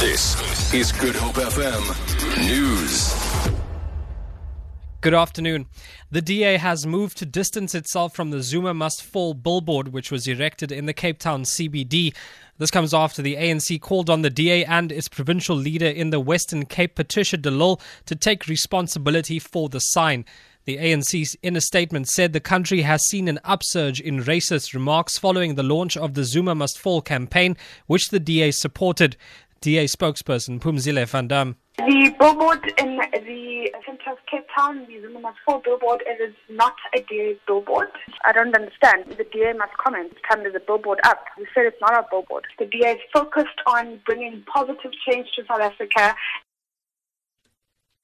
This is Good Hope FM News. Good afternoon. The DA has moved to distance itself from the Zuma Must Fall billboard, which was erected in the Cape Town CBD. This comes after the ANC called on the DA and its provincial leader in the Western Cape, Patricia de Lille, to take responsibility for the sign. The ANC, in a statement, said the country has seen an upsurge in racist remarks following the launch of the Zuma Must Fall campaign, which the DA supported. DA spokesperson Phumzile van Damme. The billboard in the center of Cape Town, the Zuma Must Fall billboard, it is not a DA billboard. I don't understand. The DA must comment each time there's billboard up. We said it's not a billboard. The DA is focused on bringing positive change to South Africa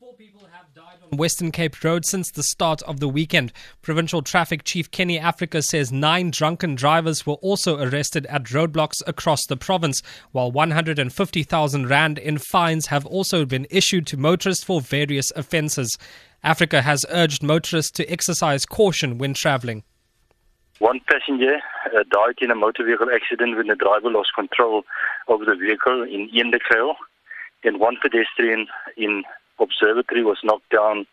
Four people have died on Western Cape Road since the start of the weekend. Provincial Traffic Chief Kenny Africa says nine drunken drivers were also arrested at roadblocks across the province, while 150,000 Rand in fines have also been issued to motorists for various offences. Africa has urged motorists to exercise caution when travelling. One passenger uh, died in a motor vehicle accident when the driver lost control of the vehicle in Eendekuil, and one pedestrian in observatory was knocked down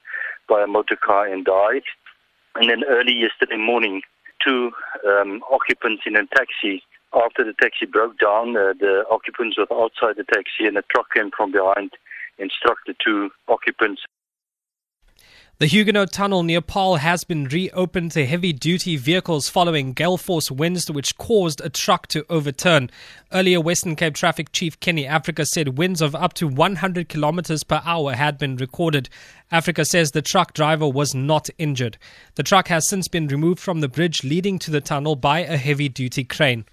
by a motor car and died. And then early yesterday morning, two um, occupants in a taxi. After the taxi broke down, uh, the occupants were outside the taxi and a truck came from behind and struck the two occupants. The Huguenot Tunnel near Paarl has been reopened to heavy duty vehicles following gale force winds which caused a truck to overturn. Earlier, Western Cape Traffic Chief Kenny Africa said winds of up to 100 kilometers per hour had been recorded. Africa says the truck driver was not injured. The truck has since been removed from the bridge leading to the tunnel by a heavy duty crane.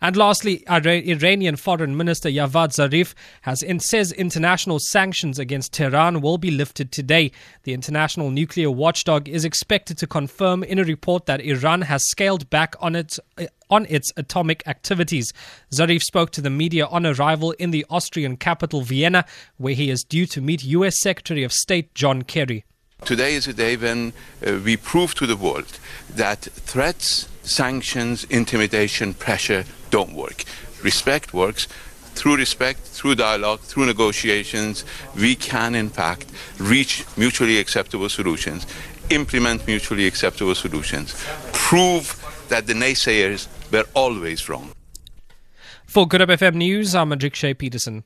And lastly, Iranian Foreign Minister Javad Zarif has in, says international sanctions against Tehran will be lifted today. The international nuclear watchdog is expected to confirm in a report that Iran has scaled back on its eh, on its atomic activities. Zarif spoke to the media on arrival in the Austrian capital Vienna, where he is due to meet U.S. Secretary of State John Kerry. Today is a day when uh, we prove to the world that threats, sanctions, intimidation, pressure don't work. Respect works. Through respect, through dialogue, through negotiations, we can, in fact, reach mutually acceptable solutions, implement mutually acceptable solutions, prove that the naysayers were always wrong. For Good Hope FM News, I'm Adrik Shea Peterson.